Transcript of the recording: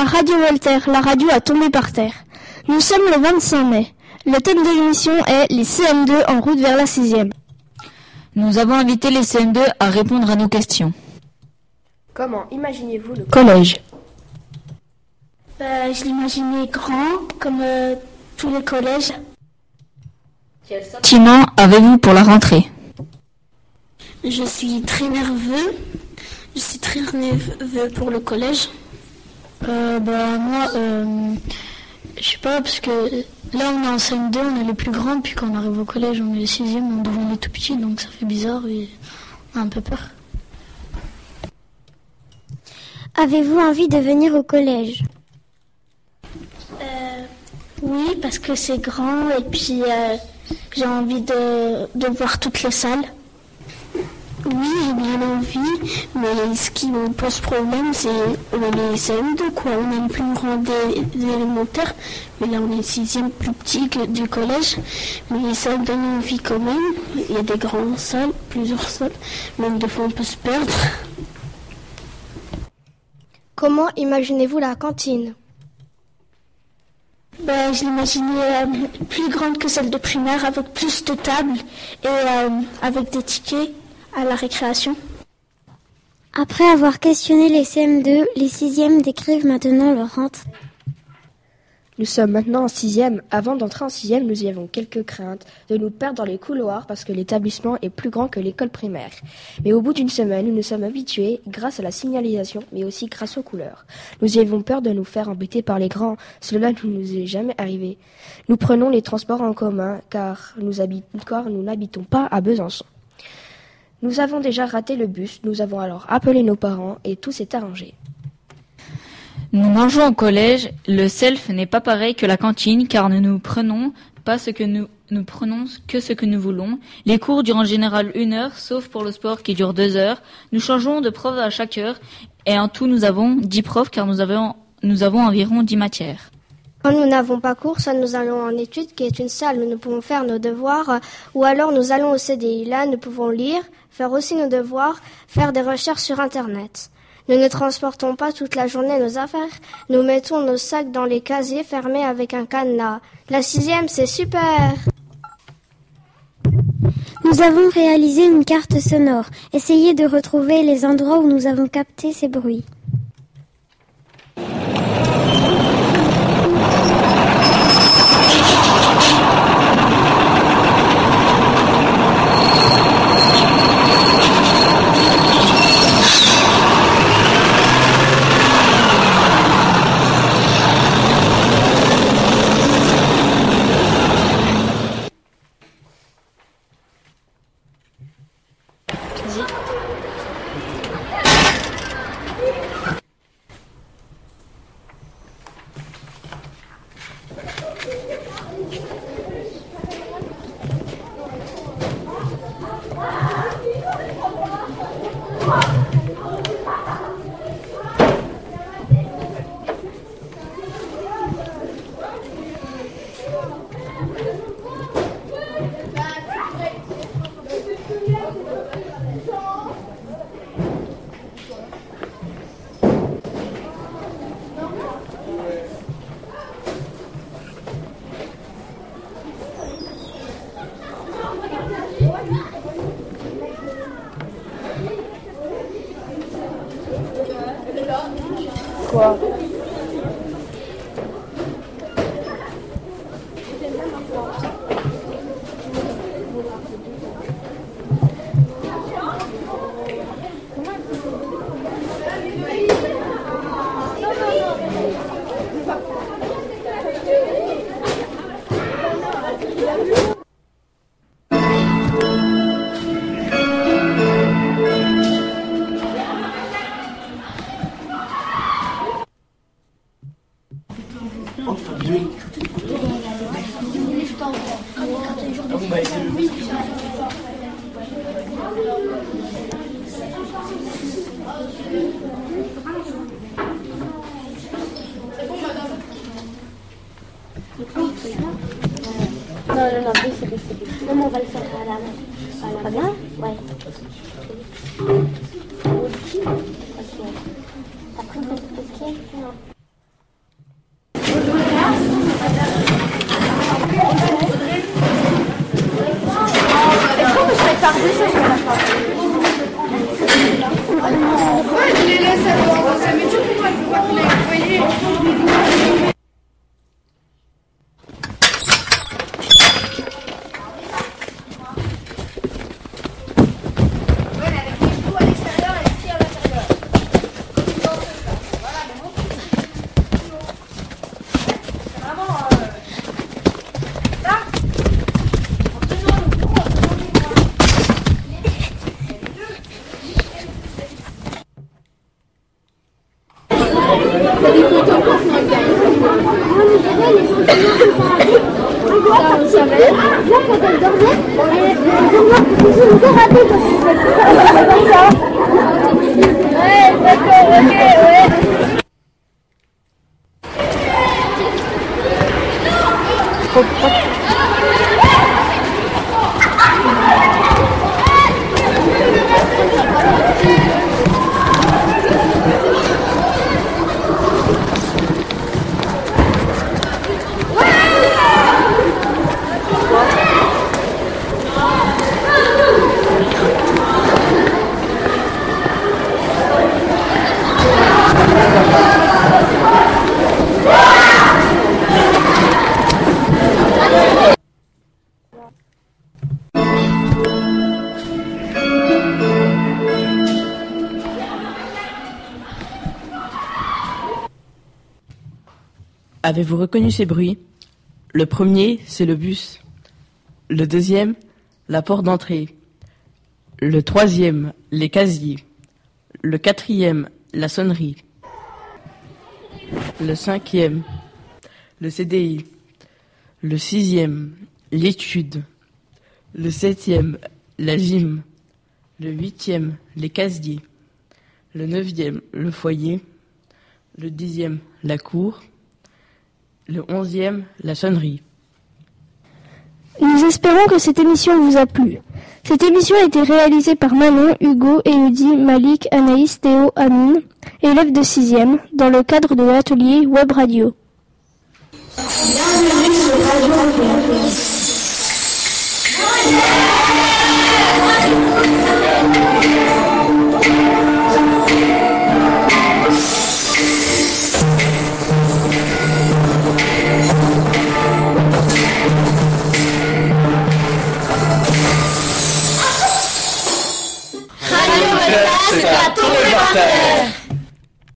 à Radio Voltaire, la radio a tombé par terre. Nous sommes le 25 mai. Le thème de l'émission est les CM2 en route vers la 6 Nous avons invité les CM2 à répondre à nos questions. Comment imaginez-vous le collège bah, Je l'imaginais grand, comme euh, tous les collèges. Quel sentiment avez-vous pour la rentrée? Je suis très nerveux. Je suis très nerveux pour le collège. Euh, bah, moi, euh, je sais pas, parce que là, on est en CM2, on est les plus grands, puis quand on arrive au collège, on est les sixièmes, on devient les tout petits, donc ça fait bizarre et on a un peu peur. Avez-vous envie de venir au collège? Euh, Oui, parce que c'est grand et puis euh, j'ai envie de, de voir toutes les salles. Oui, j'ai bien envie, mais ce qui me pose problème, c'est les CM2, quoi. On est le plus grand des, élémentaires, mais là, on est le sixième plus petit que du collège. Mais ça donne envie quand même. Il y a des grandes salles, plusieurs salles. Même des fois, on peut se perdre. Comment imaginez-vous la cantine? Ben, je l'imaginais euh, plus grande que celle de primaire, avec plus de tables et euh, avec des tickets à la récréation. Après avoir questionné les CM2, les sixièmes décrivent maintenant leur rentrée. Nous sommes maintenant en sixième. Avant d'entrer en sixième, nous y avons quelques craintes de nous perdre dans les couloirs parce que l'établissement est plus grand que l'école primaire. Mais au bout d'une semaine, nous nous sommes habitués grâce à la signalisation, mais aussi grâce aux couleurs. Nous y avons peur de nous faire embêter par les grands. Cela ne nous est jamais arrivé. Nous prenons les transports en commun car nous n'habitons pas à Besançon. Nous avons déjà raté le bus, nous avons alors appelé nos parents et tout s'est arrangé. Nous mangeons au collège, le self n'est pas pareil que la cantine car nous ne prenons pas ce que nous, nous prenons que ce que nous voulons. Les cours durent en général une heure, sauf pour le sport qui dure deux heures. Nous changeons de prof à chaque heure et en tout nous avons dix profs car nous avons, nous avons environ dix matières. Quand nous n'avons pas cours, soit nous allons en études, qui est une salle où nous pouvons faire nos devoirs, ou alors nous allons au CDI. Là, nous pouvons lire, faire aussi nos devoirs, faire des recherches sur Internet. Nous ne transportons pas toute la journée nos affaires. Nous mettons nos sacs dans les casiers fermés avec un cadenas. La sixième, c'est super Nous avons réalisé une carte sonore. Essayez de retrouver les endroits où nous avons capté ces bruits. bah, essayer le whisky. Non, non, non, on va le faire à la main. À la main Ouais. Après, on. 你你干嘛？你你你你干嘛？哎，没事，OK。Avez-vous reconnu ces bruits? Le premier, c'est le bus. Le deuxième, la porte d'entrée. Le troisième, les casiers. Le quatrième, la sonnerie. Le cinquième, le CDI. Le sixième, l'étude. Le septième, la gym. Le huitième, les casiers. Le neuvième, le foyer. Le dixième, la cour. Le onzième, la sonnerie. Nous espérons que cette émission vous a plu. Cette émission a été réalisée par Manon, Hugo, Elodie, Malik, Anaïs, Théo, Amine, élèves de 6e, dans le cadre de l'atelier Web Radio. c'est à tomber